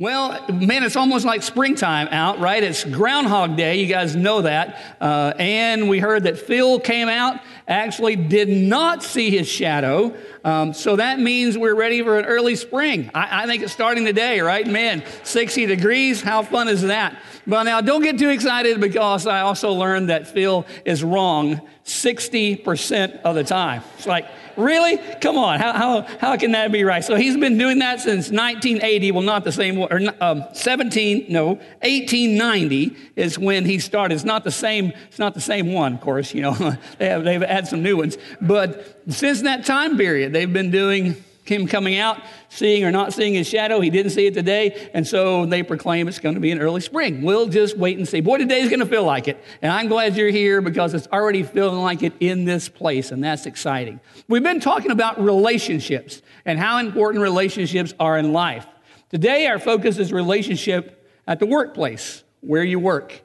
Well, man, it's almost like springtime out, right? It's Groundhog Day. You guys know that. Uh, and we heard that Phil came out, actually did not see his shadow. Um, so that means we're ready for an early spring. I, I, think it's starting today, right? Man, 60 degrees. How fun is that? But now don't get too excited because I also learned that Phil is wrong 60% of the time. It's like, really? Come on. How, how, how can that be right? So he's been doing that since 1980. Well, not the same, or um, 17, no, 1890 is when he started. It's not the same, it's not the same one, of course, you know. they have, they've had some new ones. But since that time period, they've been doing him coming out, seeing or not seeing his shadow. He didn't see it today, and so they proclaim it's going to be an early spring. We'll just wait and see. Boy, today's going to feel like it. And I'm glad you're here because it's already feeling like it in this place, and that's exciting. We've been talking about relationships and how important relationships are in life. Today, our focus is relationship at the workplace, where you work.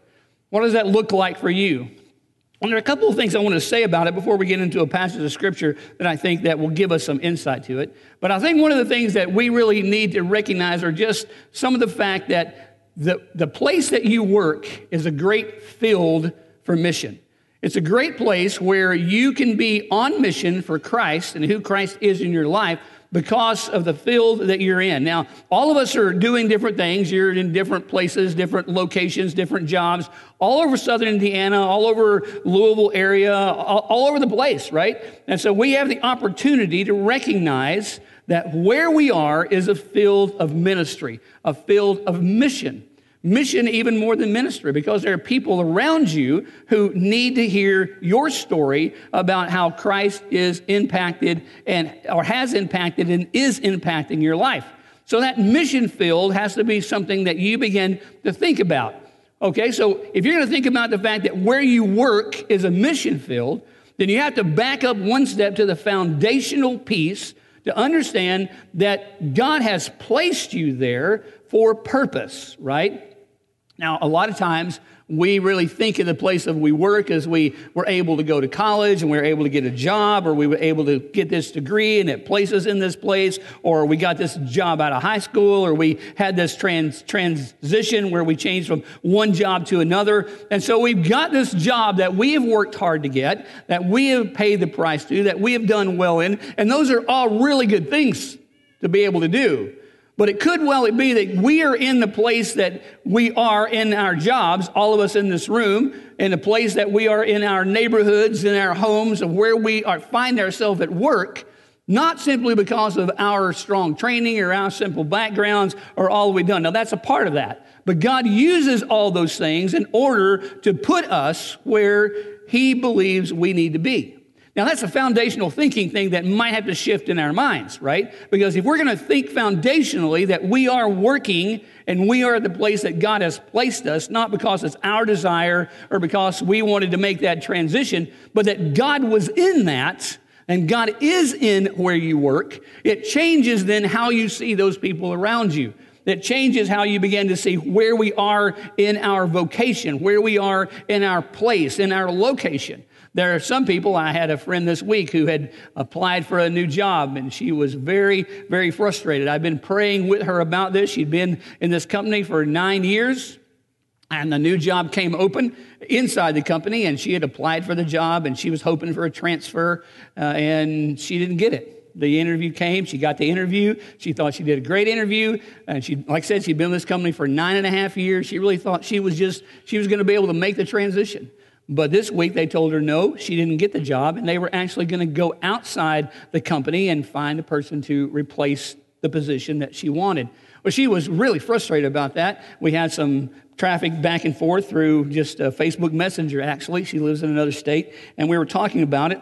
What does that look like for you? And there are a couple of things I want to say about it before we get into a passage of scripture that I think that will give us some insight to it. But I think one of the things that we really need to recognize are just some of the fact that the, the place that you work is a great field for mission. It's a great place where you can be on mission for Christ and who Christ is in your life, because of the field that you're in. Now, all of us are doing different things. You're in different places, different locations, different jobs, all over southern Indiana, all over Louisville area, all, all over the place, right? And so we have the opportunity to recognize that where we are is a field of ministry, a field of mission. Mission even more than ministry because there are people around you who need to hear your story about how Christ is impacted and or has impacted and is impacting your life. So that mission field has to be something that you begin to think about. Okay, so if you're going to think about the fact that where you work is a mission field, then you have to back up one step to the foundational piece to understand that God has placed you there for purpose, right? Now, a lot of times we really think of the place of we work as we were able to go to college and we were able to get a job or we were able to get this degree and it places in this place or we got this job out of high school or we had this trans, transition where we changed from one job to another. And so we've got this job that we have worked hard to get, that we have paid the price to, that we have done well in. And those are all really good things to be able to do. But it could well be that we are in the place that we are in our jobs, all of us in this room, in the place that we are in our neighborhoods, in our homes, of where we are, find ourselves at work, not simply because of our strong training or our simple backgrounds or all we've done. Now, that's a part of that. But God uses all those things in order to put us where He believes we need to be. Now, that's a foundational thinking thing that might have to shift in our minds, right? Because if we're going to think foundationally that we are working and we are the place that God has placed us, not because it's our desire or because we wanted to make that transition, but that God was in that and God is in where you work, it changes then how you see those people around you. It changes how you begin to see where we are in our vocation, where we are in our place, in our location. There are some people, I had a friend this week who had applied for a new job and she was very, very frustrated. I've been praying with her about this. She'd been in this company for nine years and the new job came open inside the company and she had applied for the job and she was hoping for a transfer uh, and she didn't get it the interview came she got the interview she thought she did a great interview and she like i said she'd been in this company for nine and a half years she really thought she was just she was going to be able to make the transition but this week they told her no, she didn't get the job, and they were actually going to go outside the company and find a person to replace the position that she wanted. Well, she was really frustrated about that. We had some traffic back and forth through just a Facebook Messenger, actually. She lives in another state, and we were talking about it.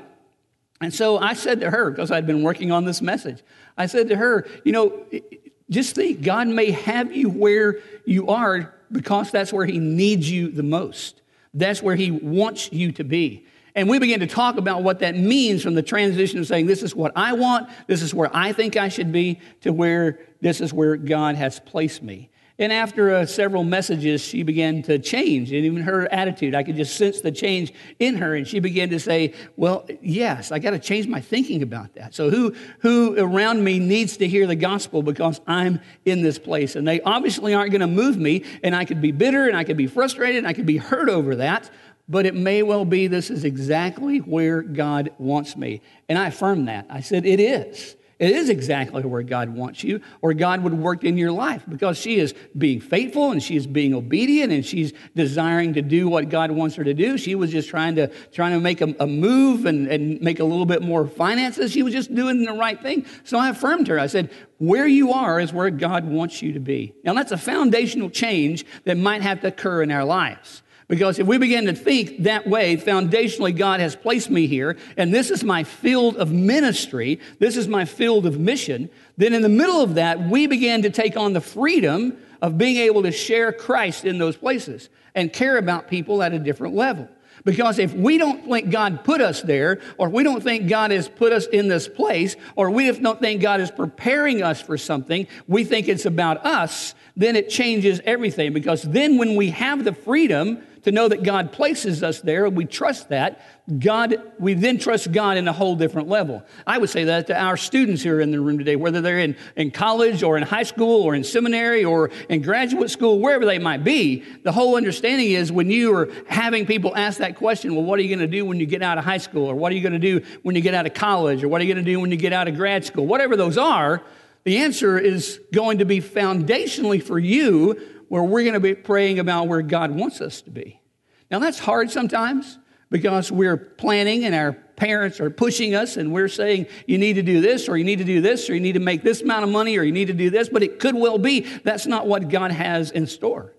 And so I said to her, because I'd been working on this message, I said to her, you know, just think God may have you where you are because that's where He needs you the most. That's where He wants you to be. And we begin to talk about what that means from the transition of saying, This is what I want, this is where I think I should be, to where this is where God has placed me. And after uh, several messages, she began to change, and even her attitude, I could just sense the change in her. And she began to say, Well, yes, I got to change my thinking about that. So, who, who around me needs to hear the gospel because I'm in this place? And they obviously aren't going to move me, and I could be bitter, and I could be frustrated, and I could be hurt over that. But it may well be this is exactly where God wants me. And I affirmed that. I said, It is. It is exactly where God wants you, or God would work in your life because she is being faithful and she is being obedient and she's desiring to do what God wants her to do. She was just trying to trying to make a, a move and, and make a little bit more finances. She was just doing the right thing. So I affirmed her. I said, where you are is where God wants you to be. Now that's a foundational change that might have to occur in our lives. Because if we begin to think that way, foundationally, God has placed me here, and this is my field of ministry, this is my field of mission, then in the middle of that, we begin to take on the freedom of being able to share Christ in those places and care about people at a different level. Because if we don't think God put us there, or we don't think God has put us in this place, or we don't think God is preparing us for something, we think it's about us, then it changes everything. Because then when we have the freedom to know that God places us there, we trust that, God, we then trust God in a whole different level. I would say that to our students here in the room today, whether they're in, in college or in high school or in seminary or in graduate school, wherever they might be, the whole understanding is when you are having people ask that question, well, what are you going to do when you get out of high school? Or what are you going to do when you get out of college? Or what are you going to do when you get out of grad school? Whatever those are, the answer is going to be foundationally for you where we're going to be praying about where God wants us to be. Now, that's hard sometimes because we're planning and our parents are pushing us and we're saying, you need to do this, or you need to do this, or you need to make this amount of money, or you need to do this. But it could well be that's not what God has in store.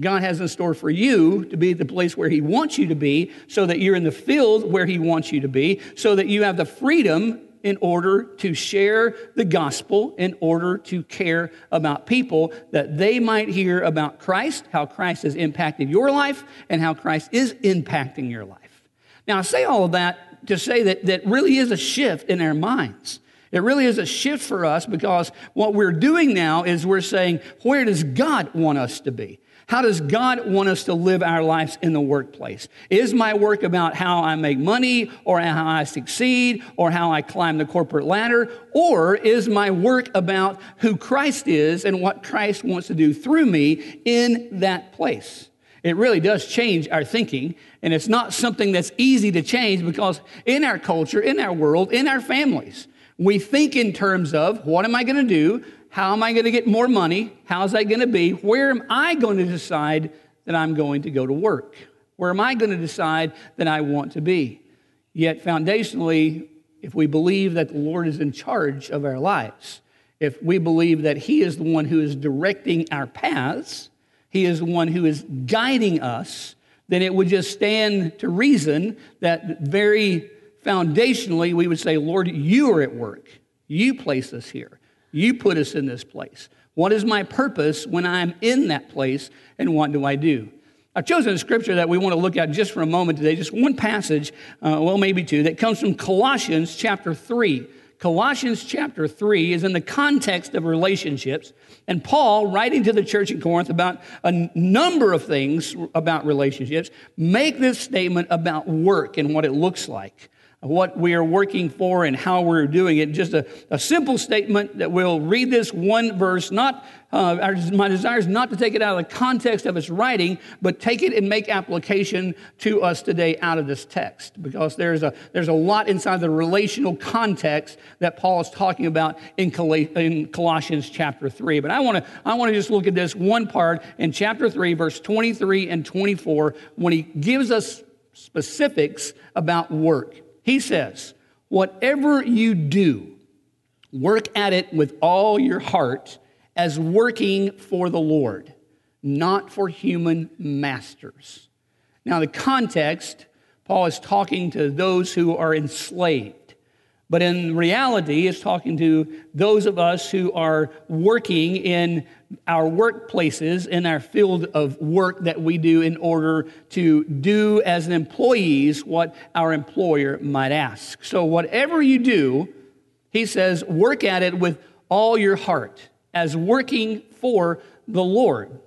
God has in store for you to be the place where He wants you to be, so that you're in the field where He wants you to be, so that you have the freedom in order to share the gospel, in order to care about people, that they might hear about Christ, how Christ has impacted your life, and how Christ is impacting your life. Now, I say all of that to say that that really is a shift in our minds. It really is a shift for us because what we're doing now is we're saying, where does God want us to be? How does God want us to live our lives in the workplace? Is my work about how I make money or how I succeed or how I climb the corporate ladder? Or is my work about who Christ is and what Christ wants to do through me in that place? It really does change our thinking, and it's not something that's easy to change because in our culture, in our world, in our families, we think in terms of what am I going to do how am I going to get more money? How's that going to be? Where am I going to decide that I'm going to go to work? Where am I going to decide that I want to be? Yet, foundationally, if we believe that the Lord is in charge of our lives, if we believe that He is the one who is directing our paths, He is the one who is guiding us, then it would just stand to reason that very foundationally we would say, Lord, you are at work. You place us here. You put us in this place. What is my purpose when I'm in that place, and what do I do? I've chosen a scripture that we want to look at just for a moment today, just one passage, uh, well, maybe two, that comes from Colossians chapter 3. Colossians chapter 3 is in the context of relationships, and Paul, writing to the church in Corinth about a number of things about relationships, make this statement about work and what it looks like what we are working for and how we're doing it. Just a, a simple statement that we'll read this one verse. Not uh, our, my desire is not to take it out of the context of its writing, but take it and make application to us today out of this text, because there's a there's a lot inside the relational context that Paul is talking about in, Col- in Colossians chapter three. But I want to I want to just look at this one part in chapter three, verse 23 and 24, when he gives us specifics about work. He says, Whatever you do, work at it with all your heart as working for the Lord, not for human masters. Now, the context, Paul is talking to those who are enslaved. But in reality, it's talking to those of us who are working in our workplaces, in our field of work that we do in order to do as employees what our employer might ask. So, whatever you do, he says, work at it with all your heart as working for the Lord,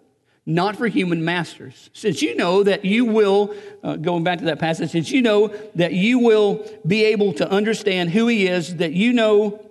not for human masters. Since you know that you will, uh, going back to that passage, since you know that you will be able to understand who He is, that you know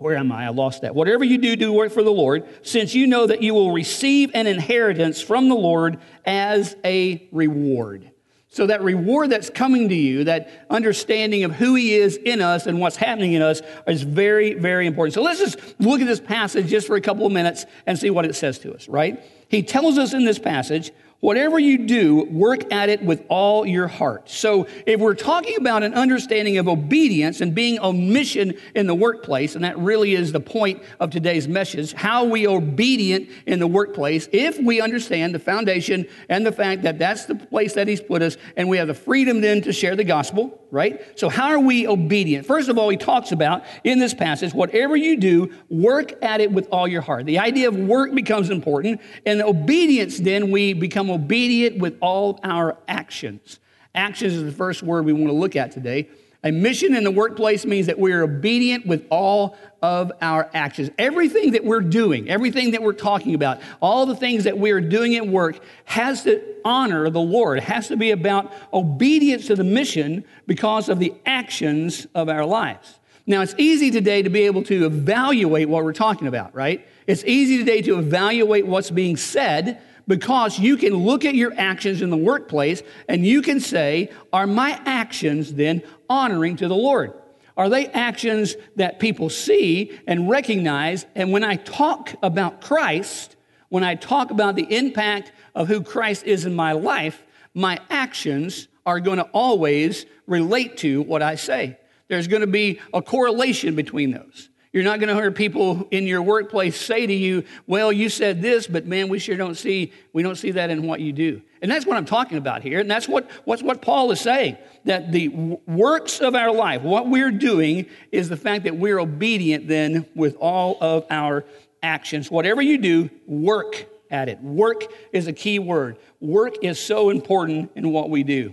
where am I? I lost that. Whatever you do, do work for the Lord, since you know that you will receive an inheritance from the Lord as a reward. So, that reward that's coming to you, that understanding of who He is in us and what's happening in us, is very, very important. So, let's just look at this passage just for a couple of minutes and see what it says to us, right? He tells us in this passage Whatever you do, work at it with all your heart. So, if we're talking about an understanding of obedience and being on mission in the workplace, and that really is the point of today's message, how we obedient in the workplace, if we understand the foundation and the fact that that's the place that He's put us, and we have the freedom then to share the gospel, right? So, how are we obedient? First of all, He talks about in this passage, whatever you do, work at it with all your heart. The idea of work becomes important, and obedience then we become obedient with all our actions. Actions is the first word we want to look at today. A mission in the workplace means that we are obedient with all of our actions. Everything that we're doing, everything that we're talking about, all the things that we are doing at work has to honor the Lord. It has to be about obedience to the mission because of the actions of our lives. Now, it's easy today to be able to evaluate what we're talking about, right? It's easy today to evaluate what's being said because you can look at your actions in the workplace and you can say, Are my actions then honoring to the Lord? Are they actions that people see and recognize? And when I talk about Christ, when I talk about the impact of who Christ is in my life, my actions are going to always relate to what I say. There's going to be a correlation between those. You're not going to hear people in your workplace say to you, "Well, you said this, but man, we sure don't see we don't see that in what you do." And that's what I'm talking about here, and that's what what's what Paul is saying that the works of our life, what we're doing, is the fact that we're obedient then with all of our actions. Whatever you do, work at it. Work is a key word. Work is so important in what we do.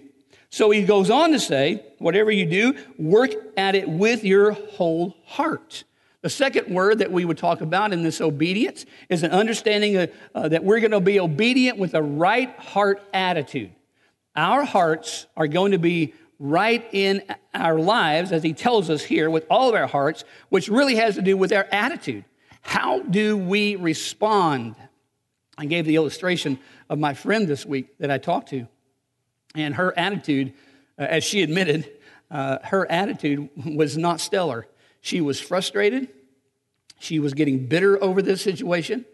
So he goes on to say, whatever you do, work at it with your whole heart. The second word that we would talk about in this obedience is an understanding of, uh, that we're going to be obedient with a right heart attitude. Our hearts are going to be right in our lives, as he tells us here, with all of our hearts, which really has to do with our attitude. How do we respond? I gave the illustration of my friend this week that I talked to, and her attitude, uh, as she admitted, uh, her attitude was not stellar. She was frustrated. She was getting bitter over this situation.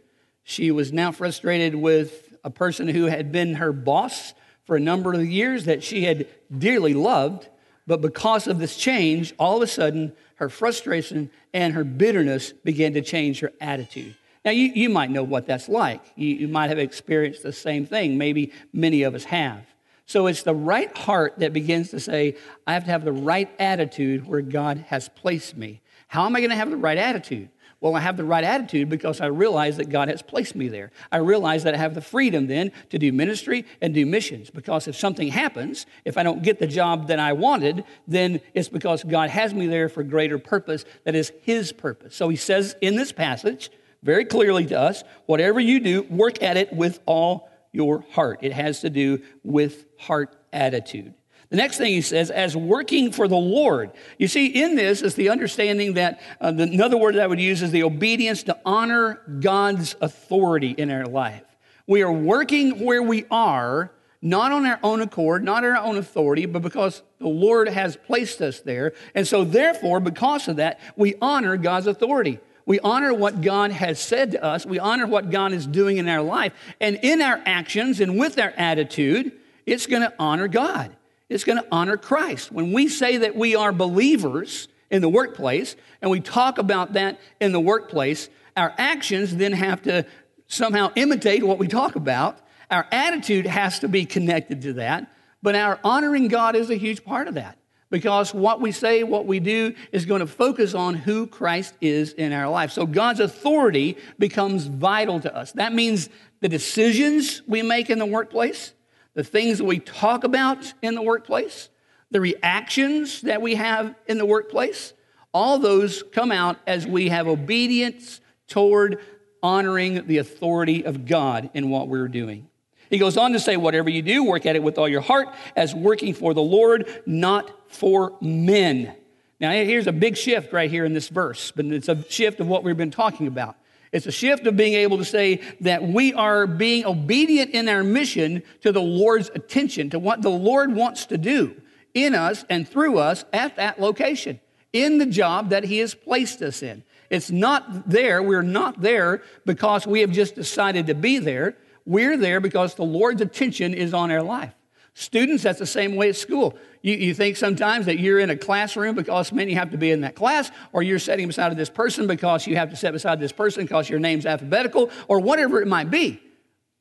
She was now frustrated with a person who had been her boss for a number of years that she had dearly loved. But because of this change, all of a sudden, her frustration and her bitterness began to change her attitude. Now, you, you might know what that's like. You, you might have experienced the same thing. Maybe many of us have. So it's the right heart that begins to say, I have to have the right attitude where God has placed me. How am I going to have the right attitude? Well, I have the right attitude because I realize that God has placed me there. I realize that I have the freedom then to do ministry and do missions because if something happens, if I don't get the job that I wanted, then it's because God has me there for greater purpose that is His purpose. So He says in this passage very clearly to us whatever you do, work at it with all your heart. It has to do with heart attitude. The next thing he says, as working for the Lord. You see, in this is the understanding that uh, the, another word that I would use is the obedience to honor God's authority in our life. We are working where we are, not on our own accord, not our own authority, but because the Lord has placed us there. And so, therefore, because of that, we honor God's authority. We honor what God has said to us. We honor what God is doing in our life. And in our actions and with our attitude, it's going to honor God it's going to honor Christ. When we say that we are believers in the workplace and we talk about that in the workplace, our actions then have to somehow imitate what we talk about. Our attitude has to be connected to that, but our honoring God is a huge part of that because what we say, what we do is going to focus on who Christ is in our life. So God's authority becomes vital to us. That means the decisions we make in the workplace, the things that we talk about in the workplace, the reactions that we have in the workplace, all those come out as we have obedience toward honoring the authority of God in what we're doing. He goes on to say, Whatever you do, work at it with all your heart as working for the Lord, not for men. Now, here's a big shift right here in this verse, but it's a shift of what we've been talking about. It's a shift of being able to say that we are being obedient in our mission to the Lord's attention, to what the Lord wants to do in us and through us at that location, in the job that He has placed us in. It's not there, we're not there because we have just decided to be there. We're there because the Lord's attention is on our life. Students, that's the same way at school. You, you think sometimes that you're in a classroom because, man, you have to be in that class, or you're sitting beside this person because you have to sit beside this person because your name's alphabetical, or whatever it might be.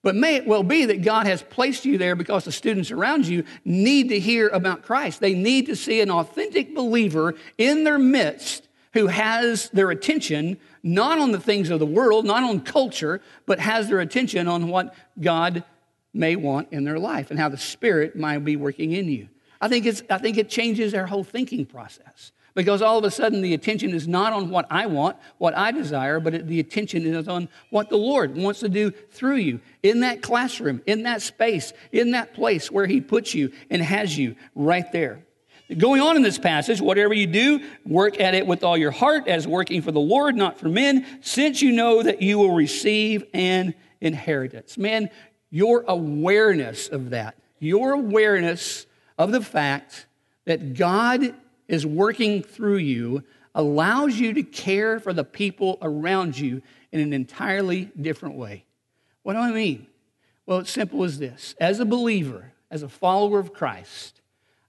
But may it well be that God has placed you there because the students around you need to hear about Christ. They need to see an authentic believer in their midst who has their attention not on the things of the world, not on culture, but has their attention on what God may want in their life and how the Spirit might be working in you. I think, it's, I think it changes our whole thinking process because all of a sudden the attention is not on what I want, what I desire, but the attention is on what the Lord wants to do through you in that classroom, in that space, in that place where He puts you and has you right there. Going on in this passage, whatever you do, work at it with all your heart as working for the Lord, not for men, since you know that you will receive an inheritance. Man, your awareness of that, your awareness of the fact that God is working through you allows you to care for the people around you in an entirely different way. What do I mean? Well, it's simple as this. As a believer, as a follower of Christ,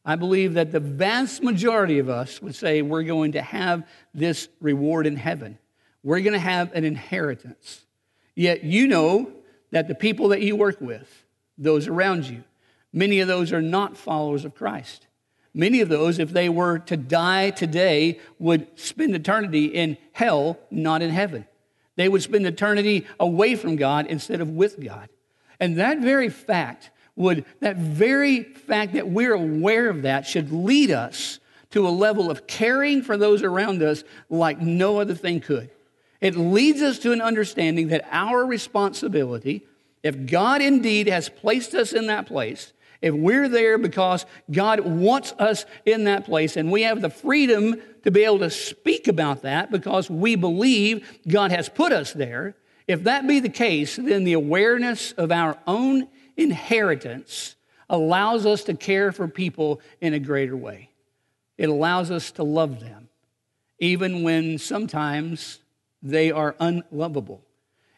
I believe that the vast majority of us would say we're going to have this reward in heaven. We're going to have an inheritance. Yet you know that the people that you work with, those around you, Many of those are not followers of Christ. Many of those, if they were to die today, would spend eternity in hell, not in heaven. They would spend eternity away from God instead of with God. And that very fact would, that very fact that we're aware of that should lead us to a level of caring for those around us like no other thing could. It leads us to an understanding that our responsibility, if God indeed has placed us in that place, if we're there because God wants us in that place and we have the freedom to be able to speak about that because we believe God has put us there, if that be the case, then the awareness of our own inheritance allows us to care for people in a greater way. It allows us to love them, even when sometimes they are unlovable.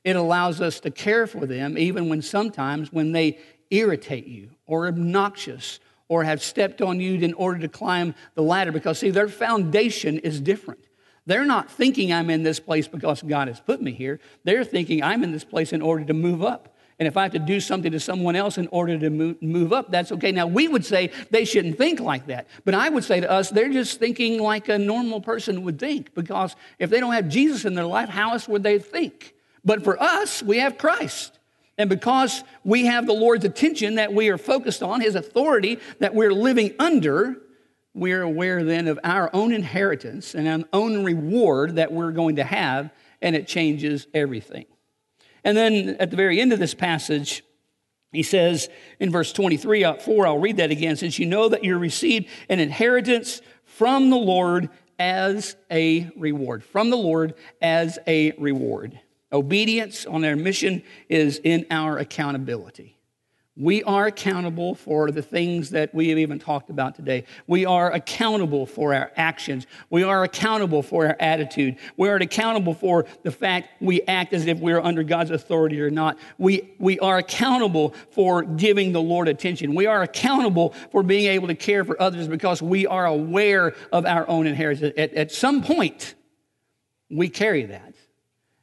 It allows us to care for them, even when sometimes when they irritate you or obnoxious or have stepped on you in order to climb the ladder because, see, their foundation is different. They're not thinking I'm in this place because God has put me here. They're thinking I'm in this place in order to move up. And if I have to do something to someone else in order to move, up, that's okay. Now, we would say they shouldn't think like that. But I would say to us, they're just thinking like a normal person would think because if they don't have Jesus in their life, how else would they think? But for us, we have Christ. And because we have the Lord's attention that we are focused on, His authority that we're living under, we're aware then of our own inheritance and our own reward that we're going to have, and it changes everything. And then at the very end of this passage, he says in verse 23, uh, 4, I'll read that again, since you know that you received an inheritance from the Lord as a reward. From the Lord as a reward. Obedience on our mission is in our accountability. We are accountable for the things that we have even talked about today. We are accountable for our actions. We are accountable for our attitude. We are accountable for the fact we act as if we're under God's authority or not. We, we are accountable for giving the Lord attention. We are accountable for being able to care for others because we are aware of our own inheritance. At, at some point, we carry that.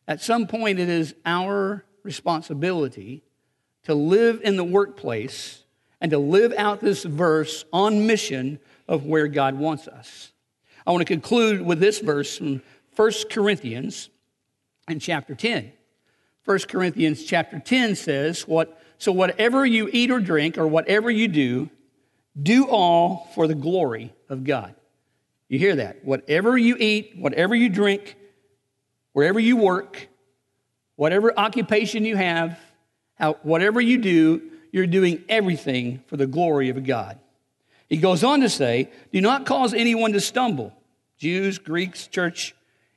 At some point, it is our responsibility to live in the workplace and to live out this verse on mission of where God wants us. I want to conclude with this verse from 1 Corinthians in chapter 10. 1 Corinthians chapter 10 says, what, So whatever you eat or drink or whatever you do, do all for the glory of God. You hear that? Whatever you eat, whatever you drink, wherever you work, whatever occupation you have, whatever you do, you're doing everything for the glory of God. He goes on to say, Do not cause anyone to stumble, Jews, Greeks, church,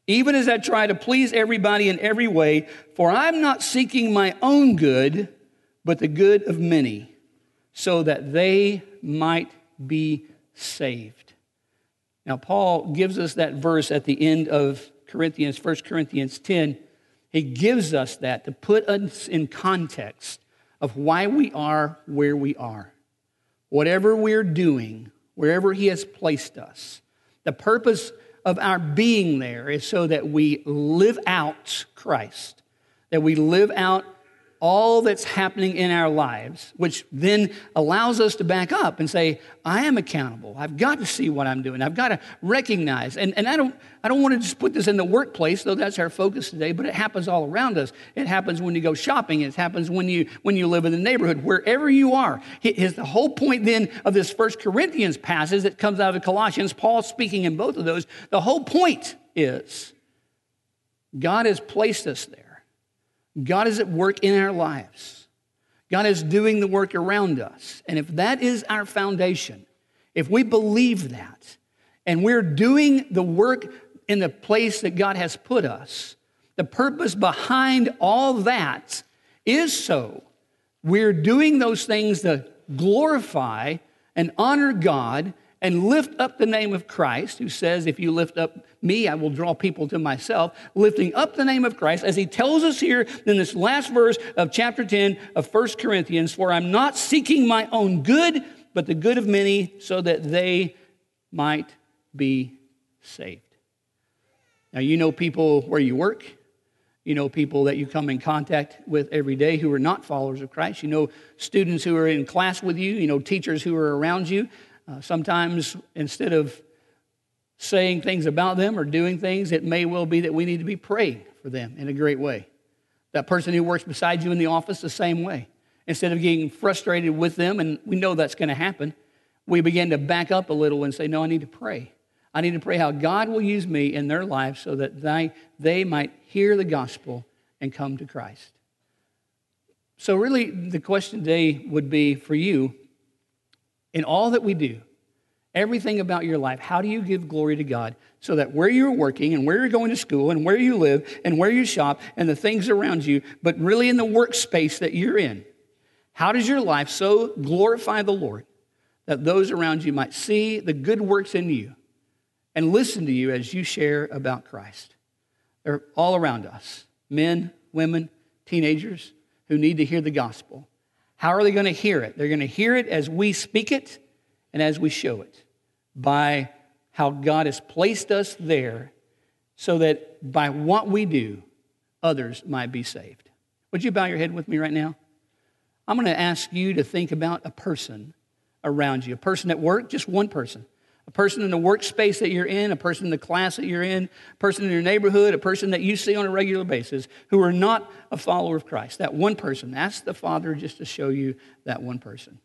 even as I try to please everybody in every way, for I'm not seeking my own good, but the good of many, so that they might be saved. Now, Paul gives us that verse at the end of Corinthians, 1 Corinthians 10. He gives us that to put us in context of why we are where we are. Whatever we're doing, wherever He has placed us, the purpose of our being there is so that we live out Christ, that we live out all that's happening in our lives, which then allows us to back up and say, I am accountable. I've got to see what I'm doing. I've got to recognize. And, and I, don't, I don't want to just put this in the workplace, though that's our focus today, but it happens all around us. It happens when you go shopping. It happens when you, when you live in the neighborhood, wherever you are. His, the whole point then of this First Corinthians passage that comes out of Colossians, Paul speaking in both of those, the whole point is God has placed us there God is at work in our lives. God is doing the work around us. And if that is our foundation, if we believe that, and we're doing the work in the place that God has put us, the purpose behind all that is so we're doing those things to glorify and honor God and lift up the name of Christ, who says, If you lift up me, I will draw people to myself, lifting up the name of Christ, as he tells us here in this last verse of chapter 10 of 1 Corinthians, For I'm not seeking my own good, but the good of many, so that they might be saved. Now, you know people where you work. You know people that you come in contact with every day who are not followers of Christ. You know students who are in class with you. You know teachers who are around you. Uh, sometimes instead of saying things about them or doing things, it may well be that we need to be praying for them in a great way. That person who works beside you in the office, the same way. Instead of getting frustrated with them, and we know that's going to happen, we begin to back up a little and say, No, I need to pray. I need to pray how God will use me in their life so that they, they might hear the gospel and come to Christ. So, really, the question today would be for you in all that we do, everything about your life, how do you give glory to God so that where you're working and where you're going to school and where you live and where you shop and the things around you, but really in the workspace that you're in, how does your life so glorify the Lord that those around you might see the good works in you and listen to you as you share about Christ? They're all around us men, women, teenagers who need to hear the gospel. How are they going to hear it? They're going to hear it as we speak it and as we show it by how God has placed us there so that by what we do, others might be saved. Would you bow your head with me right now? I'm going to ask you to think about a person around you, a person at work, just one person a person in the workspace that you're in, a person in the class that you're in, a person in your neighborhood, a person that you see on a regular basis who are not a follower of Christ. That one person. Ask the Father just to show you that one person.